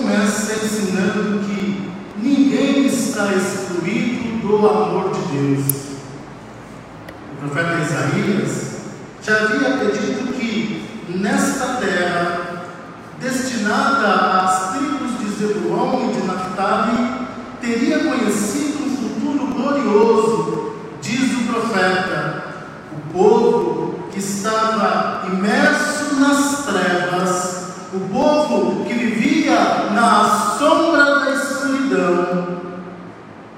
começa ensinando que ninguém está excluído do amor de Deus. O profeta Isaías já havia predito que nesta terra, destinada às tribos de Zebulon e de Naphtali, teria conhecido um futuro glorioso, diz o profeta. O povo que estava imerso nas trevas, o povo que vivia na sombra da escuridão,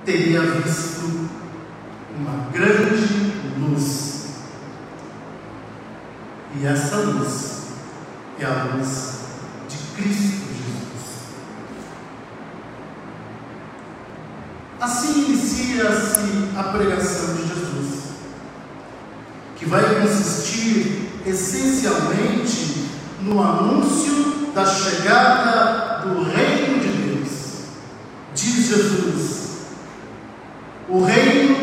teria visto uma grande luz. E essa luz é a luz de Cristo Jesus. Assim inicia-se a pregação de Jesus, que vai consistir essencialmente no anúncio da chegada do Reino de Deus. Diz Jesus: o reino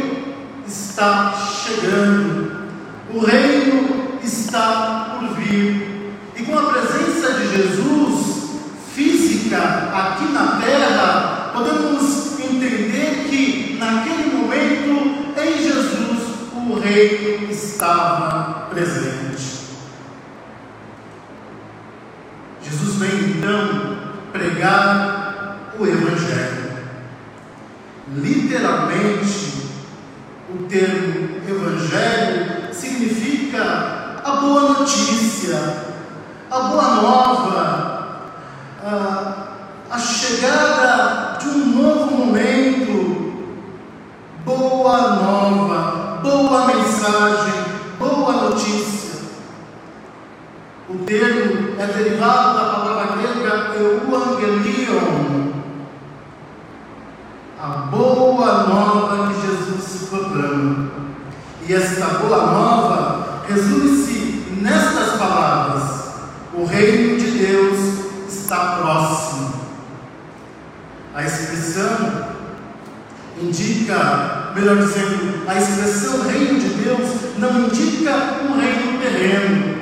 está chegando, o reino está por vir, e com a presença de Jesus física aqui na terra, podemos entender que naquele momento em Jesus estava presente. Jesus vem então pregar o Evangelho. Literalmente, o termo Evangelho significa a boa notícia, a boa nova, é derivado da palavra grega euangelion, a boa nova que Jesus proclama. E esta boa nova resume-se nestas palavras: o reino de Deus está próximo. A expressão indica, melhor dizendo, a expressão reino de Deus não indica um reino terreno,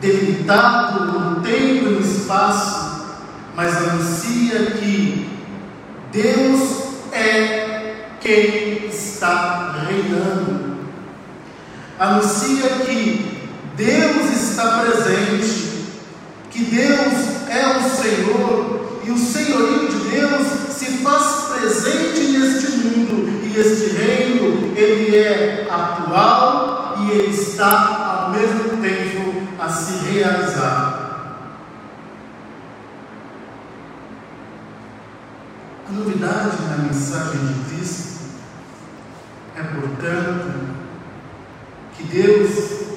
delimitado no tempo e no espaço, mas anuncia que Deus é quem está reinando. Anuncia que Deus está presente, que Deus é o Senhor e o senhorio de Deus se faz presente neste mundo e este reino ele é atual e ele está ao mesmo tempo a se realizar. A novidade na mensagem de Cristo é, portanto, que Deus,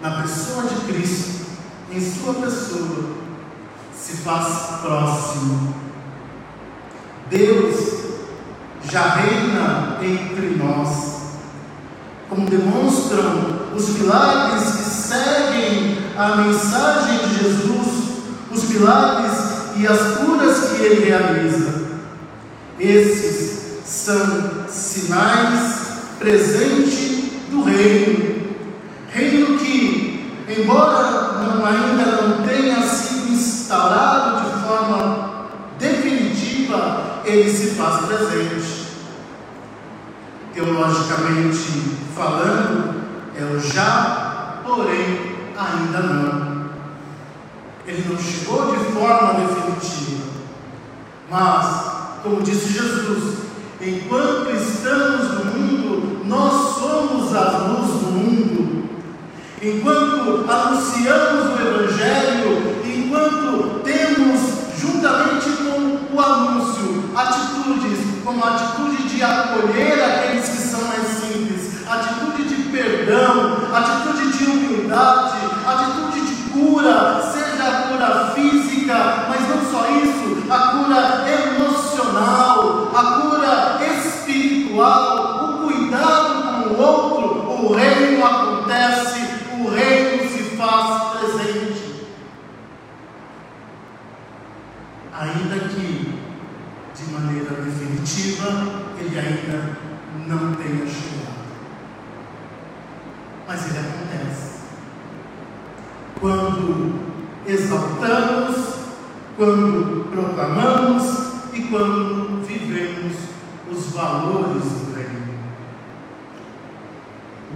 na pessoa de Cristo, em sua pessoa, se faz próximo. Deus já reina entre nós, como demonstram os milagres seguem a mensagem de Jesus, os milagres e as curas que ele realiza. Esses são sinais presentes do reino. Reino que, embora não, ainda não tenha sido instaurado de forma definitiva, ele se faz presente. Teologicamente falando, é o já, porém ainda não. Ele não chegou de forma definitiva. Mas, como disse Jesus, enquanto estamos no mundo, nós somos a luz do mundo. Enquanto anunciamos o Evangelho, enquanto temos, juntamente com o anúncio, atitudes, como a atitude de acolher aqueles perdão, atitude de humildade, atitude de cura, seja a cura física, mas não só isso, a cura emocional, a cura espiritual, o cuidado com o outro, o reino acontece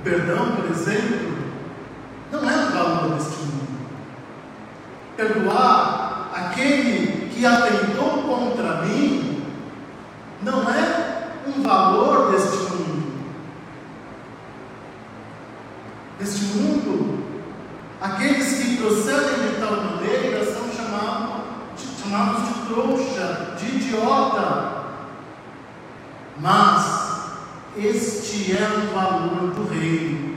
Perdão, por exemplo, não é o valor deste mundo. Perdoar aquele que atentou contra mim não é um valor deste mundo. Deste mundo, aqueles que procedem de tal maneira são chamados de, chamados de trouxa, de idiota. Mas este é o valor do reino.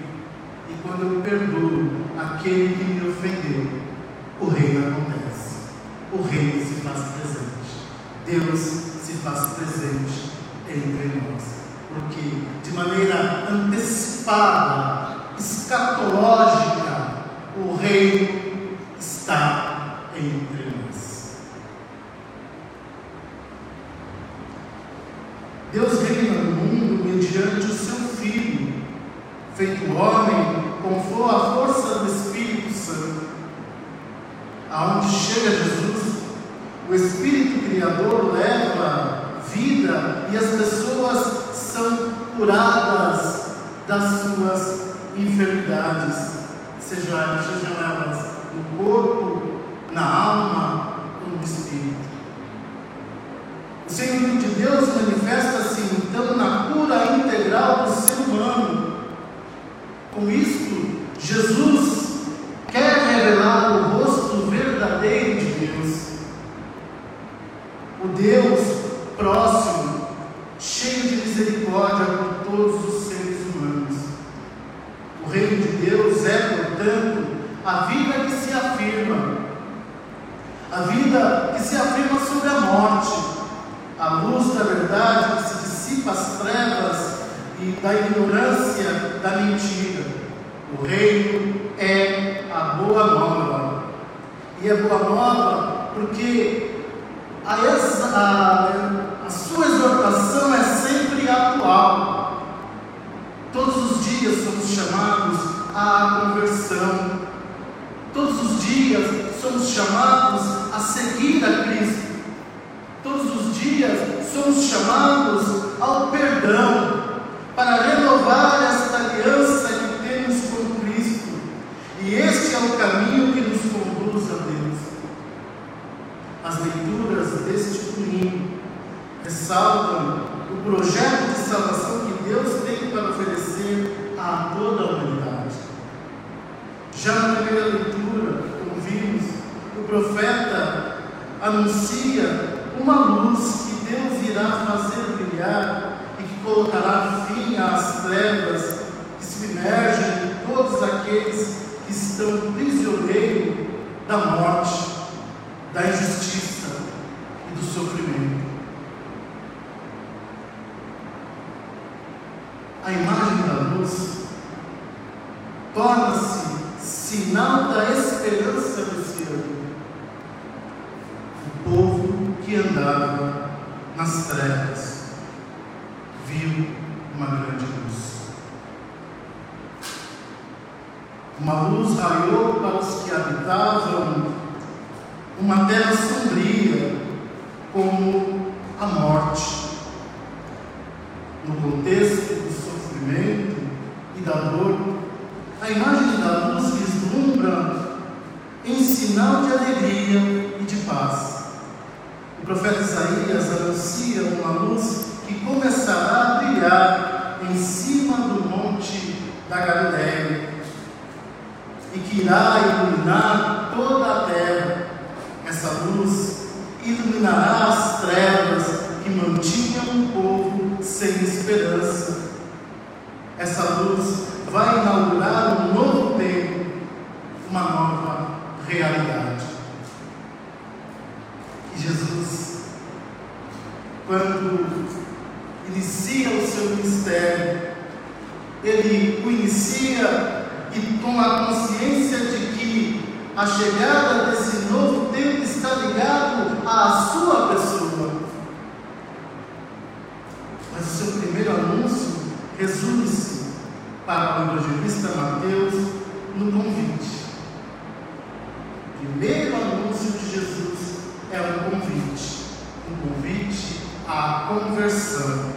E quando eu perdoo aquele que me ofendeu, o reino acontece. O reino se faz presente. Deus se faz presente entre nós. Porque de maneira antecipada, escatológica, o reino está entre nós. Deus reina no mundo mediante o seu Filho, feito homem com a força do Espírito Santo. Aonde chega Jesus, o Espírito Criador leva vida e as pessoas são curadas das suas enfermidades, sejam elas no corpo, na alma ou no espírito. O Senhor de Deus manifesta-se então na cura integral do ser humano. Com isto, Jesus quer revelar o rosto verdadeiro de Deus. O Deus próximo, cheio de misericórdia por todos os seres humanos. O reino de Deus é, portanto, a vida que se afirma, a vida que se afirma sobre a morte, a luz da verdade que se dissipa as trevas e da ignorância da mentira. O reino é a boa nova. E é boa nova porque a, a, a sua exortação é sempre atual. Todos os dias somos chamados à conversão. Todos os dias somos chamados a seguir a Cristo. Todos os dias somos chamados ao perdão para renovar esta aliança que temos com Cristo. E este é o caminho que nos conduz a Deus. As leituras deste domingo ressaltam o projeto de salvação que Deus tem para oferecer a toda a humanidade. Já na primeira leitura, como vimos, o profeta anuncia uma luz que Deus irá fazer brilhar e que colocará fim às trevas que se submergem em todos aqueles que estão prisioneiros da morte, da injustiça e do sofrimento. A imagem da luz torna-se sinal da esperança desse ano. O povo que andava nas trevas viu uma grande luz. Uma luz raiou para os que habitavam uma terra sombria, como a morte. No contexto do sofrimento e da dor, a imagem da luz vislumbra em sinal de alegria profeta Isaías anuncia uma luz que começará a brilhar em cima do monte da Galileia e que irá iluminar toda a terra. Essa luz iluminará as trevas que mantinham o povo sem esperança. Essa luz vai inaugurar um novo tempo, uma nova realidade. E Jesus, quando inicia o seu ministério, ele o inicia e com a consciência de que a chegada desse novo tempo está ligado à sua pessoa. Mas o seu primeiro anúncio resume-se para o evangelista Mateus no convite. O primeiro anúncio de Jesus é um convite, um convite à conversão.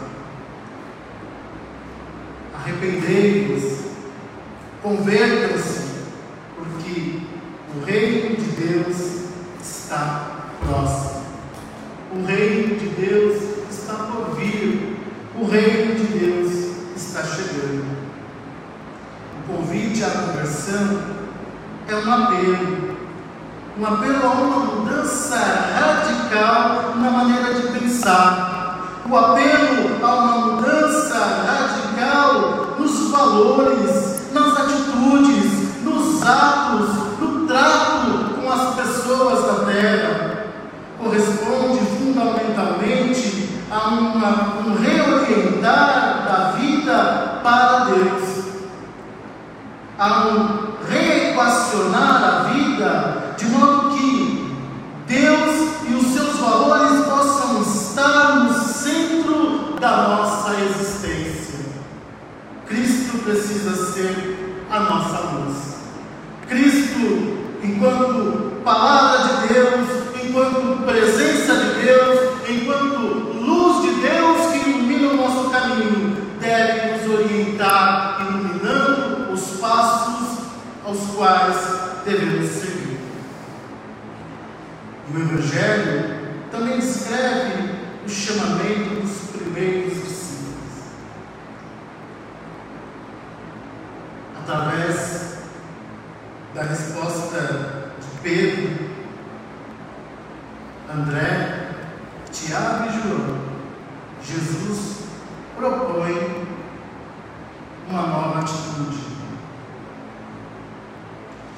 Arrependei-vos, convertam-se, porque o reino de Deus está próximo. O reino de Deus está por vir. O reino de Deus está chegando. O convite à conversão é um apelo. Um apelo a uma mudança radical na maneira. O apelo a uma mudança radical nos valores, nas atitudes, nos atos, trato com as pessoas da terra. Corresponde fundamentalmente a uma, um reorientar da vida para Deus, a um reequacionar a vida de modo precisa ser a nossa luz. Cristo enquanto palavra de Deus, enquanto presença de Deus, enquanto luz de Deus que ilumina o nosso caminho, deve nos orientar, iluminando os passos aos quais devemos seguir. O Evangelho também descreve o chamamento dos primeiros discípulos. Através da resposta de Pedro, André, Tiago e João, Jesus propõe uma nova atitude.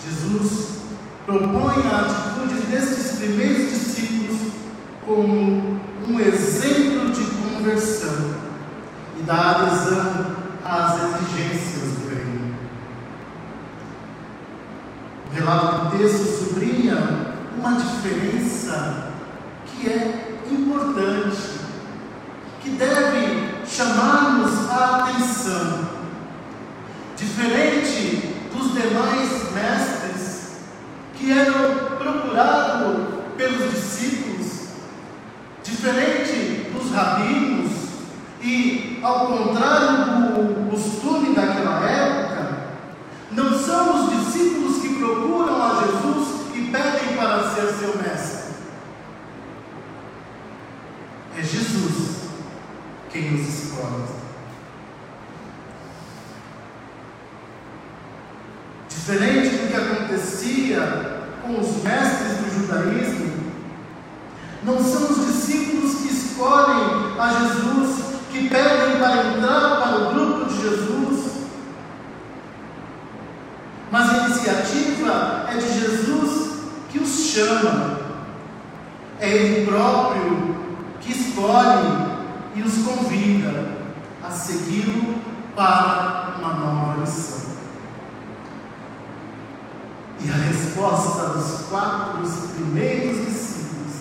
Jesus propõe a atitude destes primeiros discípulos como um exemplo de conversão e da adesão às exigências do reino. O relato do texto sublinha uma diferença que é importante, que deve chamar-nos a atenção. Diferente dos demais mestres que eram procurados discípulos, diferente dos rabinos, e ao contrário do costume daquela época, não são os discípulos que procuram a Jesus e pedem para ser seu mestre. É Jesus quem nos escolhe. Diferente do que acontecia com os mestres do judaísmo, não são os discípulos que escolhem a Jesus, que pedem para entrar para o grupo de Jesus, mas a iniciativa é de Jesus que os chama. É Ele próprio que escolhe e os convida a segui-lo para uma nova missão. E a resposta dos quatro primeiros discípulos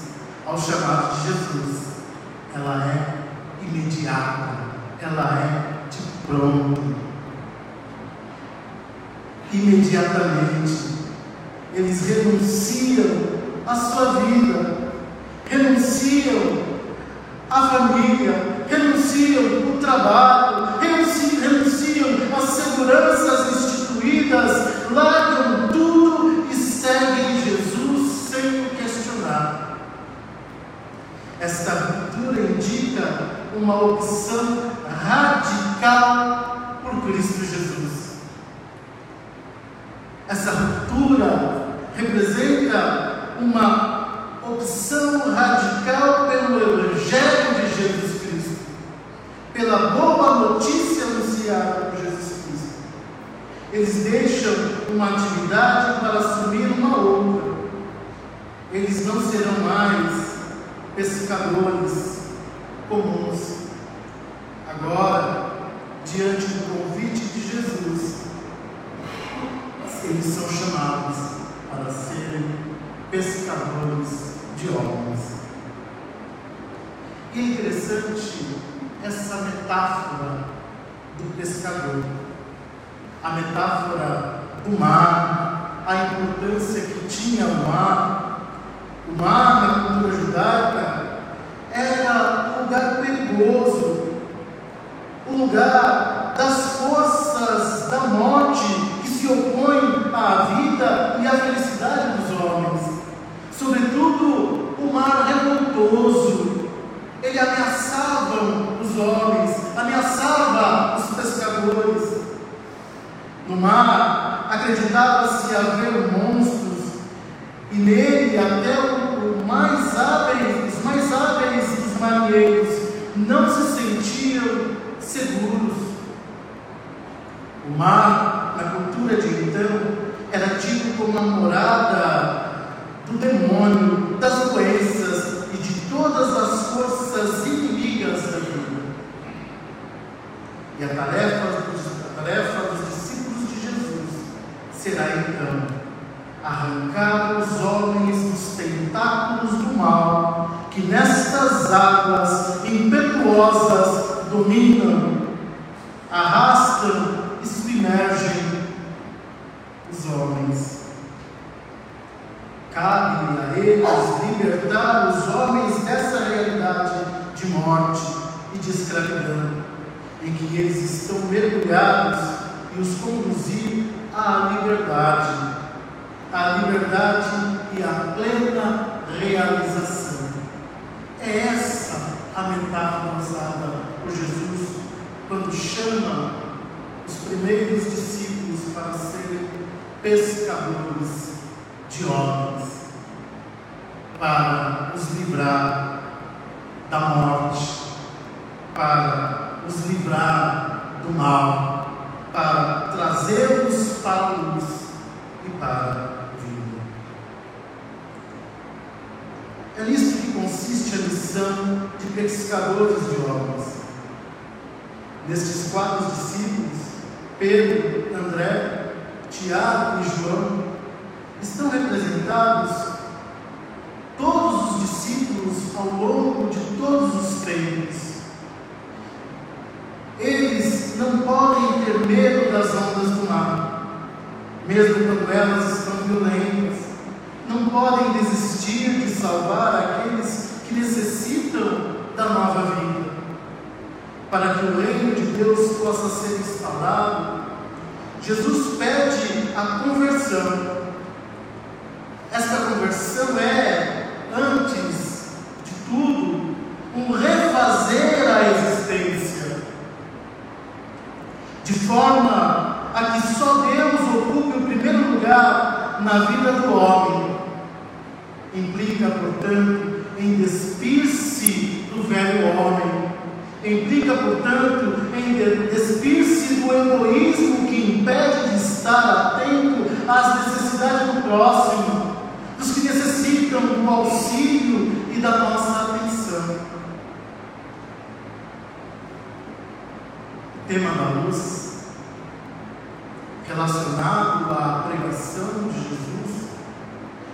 ao chamado de Jesus, ela é imediata, ela é de pronto imediatamente. Eles renunciam à sua vida, renunciam à família, renunciam o trabalho, renunciam, renunciam às seguranças instituídas, largam tudo e seguem Jesus sem questionar. Esta ruptura indica uma opção radical por Cristo Jesus. Essa ruptura representa uma opção radical pelo Evangelho de Jesus Cristo, pela boa notícia anunciada por Jesus Cristo. Eles deixam uma atividade para assumir uma outra. Eles não serão mais pescadores comuns. Agora, diante do convite de Jesus, eles são chamados para ser pescadores de homens. E é interessante essa metáfora do pescador, a metáfora do mar, a importância que tinha o mar. O mar, na cultura judaica, era um lugar perigoso, o lugar das forças da morte que se opõem à vida e à felicidade dos homens. Sobretudo o mar revoltoso. Ele ameaçava os homens, ameaçava os pescadores. No mar acreditava-se haver monstros, e nele até o mais hábeis, os mais hábeis dos marinheiros não se sentiam seguros. O mar, na cultura de então, era tido como a morada do demônio, das doenças e de todas as forças inimigas da vida. E a tarefa dos, a tarefa dos discípulos de Jesus será então arrancar os homens dos tentáculos do mal que nestas águas impetuosas dominam, arrastam e submergem os homens. Cabe a eles libertar os homens dessa realidade de morte e de escravidão, em que eles estão mergulhados e os conduzir à liberdade, à liberdade e à plena realização. É essa a metáfora usada por Jesus quando chama os primeiros discípulos para serem pescadores de homens, para os livrar da morte, para os livrar do mal, para trazê-los para a luz e para a vida. É nisto que consiste a missão de pescadores de homens. Nestes quatro discípulos, Pedro, André, Tiago e João, estão representados discípulos ao longo de todos os tempos. Eles não podem ter medo das ondas do mar, mesmo quando elas estão violentas. Não podem desistir de salvar aqueles que necessitam da nova vida. Para que o reino de Deus possa ser instalado, Jesus pede a conversão. Esta conversão é, antes de tudo, um refazer a existência, de forma a que só Deus ocupe o primeiro lugar na vida do homem. Implica, portanto, em despir-se do velho homem. Implica, portanto, em despir-se do egoísmo que impede de estar atento às necessidades do próximo, dos que necessitam do auxílio e da nossa atenção. Tema da luz, relacionado à pregação de Jesus,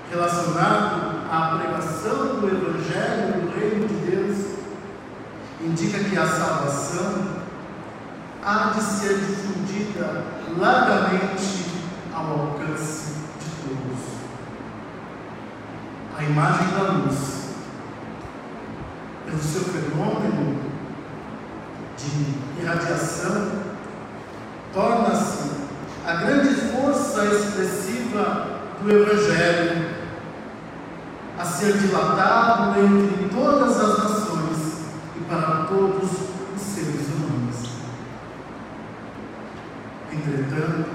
relacionado à pregação do Evangelho do Reino de Deus, indica que a salvação há de ser difundida largamente ao alcance de todos. A imagem da luz, pelo seu fenômeno de irradiação, torna-se a grande força expressiva do Evangelho, a ser dilatado entre todas as nações e para todos os seres humanos. Entretanto,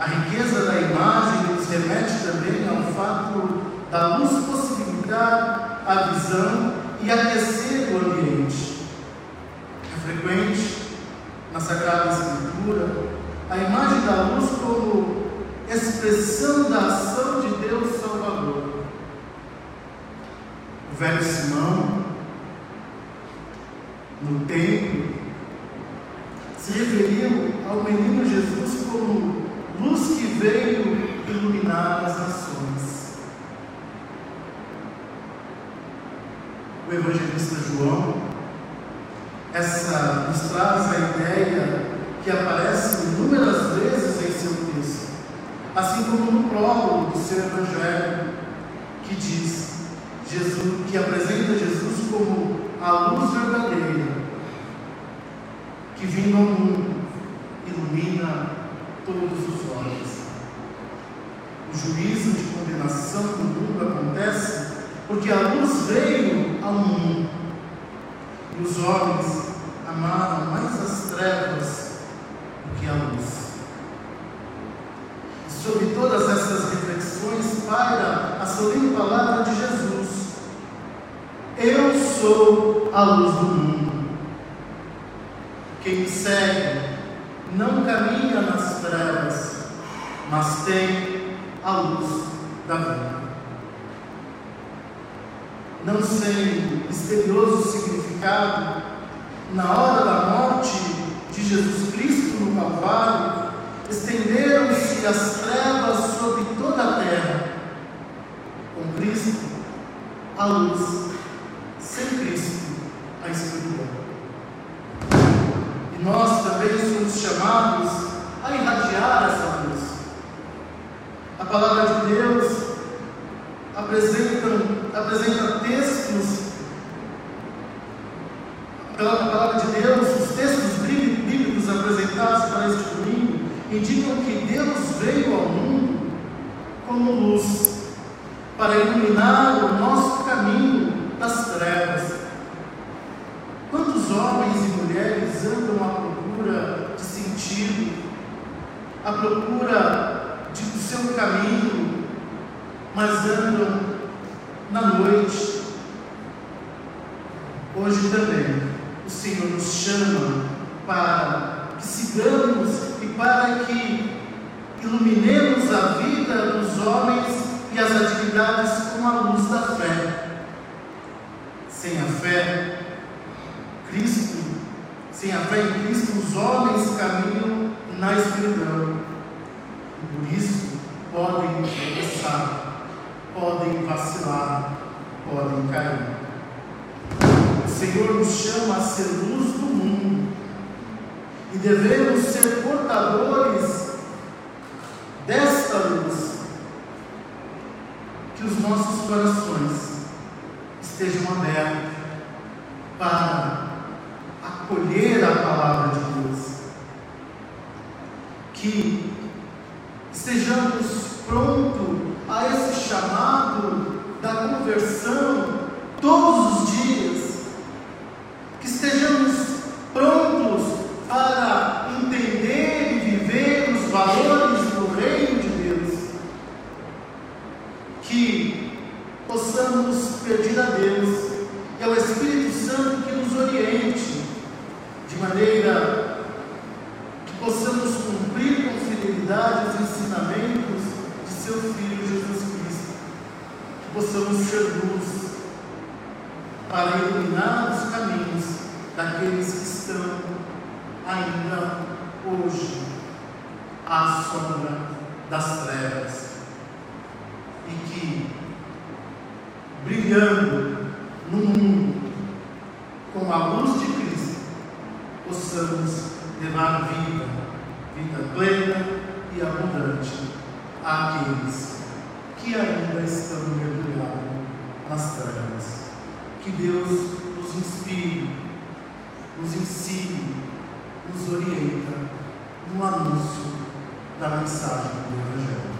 a riqueza da imagem nos remete também ao fato da luz possibilitar a visão e aquecer o ambiente. É frequente na Sagrada Escritura luz como expressão da ação de Deus Salvador. O velho Simão, no templo, se referiu ao menino Jesus como luz que veio iluminar as nações. o evangelista João, essa nos traz a ideia que aparece inúmeras assim como no prólogo do seu evangelho, que diz Jesus, que apresenta Jesus como a luz verdadeira, que vindo ao mundo ilumina todos os olhos. O juízo de condenação do mundo acontece porque a luz veio ao mundo e os homens amaram mais as trevas do que a luz. Todas essas reflexões paira a solene palavra de Jesus. Eu sou a luz do mundo. Quem me segue não caminha nas trevas, mas tem a luz da vida não sem misterioso significado, na hora da morte de Jesus Cristo no Calvário, estenderam-se as trevas sobre toda a terra. Com Cristo, a luz, sem Cristo, a escuridão. E nós também somos chamados a irradiar essa luz. A palavra de Deus apresenta apresenta textos, pela palavra de Deus, os textos bíblicos apresentados para este domingo, indicam que Deus veio ao mundo como luz, para iluminar o nosso caminho das trevas. Quantos homens e mulheres andam à procura de sentido, à procura de, do seu caminho, mas andam na noite. Hoje também o Senhor nos chama para que sigamos e para que iluminemos a vida dos homens e as atividades com a luz da fé. Sem a fé, Cristo, sem a fé em Cristo, os homens caminham na escuridão. Por isso podem tropeçar podem vacilar, podem cair. O Senhor nos chama a ser luz do mundo e devemos ser portadores desta luz. Que os nossos corações estejam abertos para acolher a palavra de Deus. Que estejamos prontos a esse chamado da conversão todos os dias, que estejamos prontos para entender e viver os valores do Reino de Deus, que possamos pedir a Deus e ao Espírito Santo que nos oriente de maneira que possamos cumprir com fidelidade os ensinamentos de seu Filho possamos ser luz para iluminar os caminhos daqueles que estão ainda hoje à sombra das trevas e que, brilhando no mundo com a luz de Cristo, possamos levar vida, vida plena e abundante àqueles que ainda estão mergulhados nas trevas. Que Deus nos inspire, nos ensine, nos orienta no anúncio Tá da mensagem do Evangelho.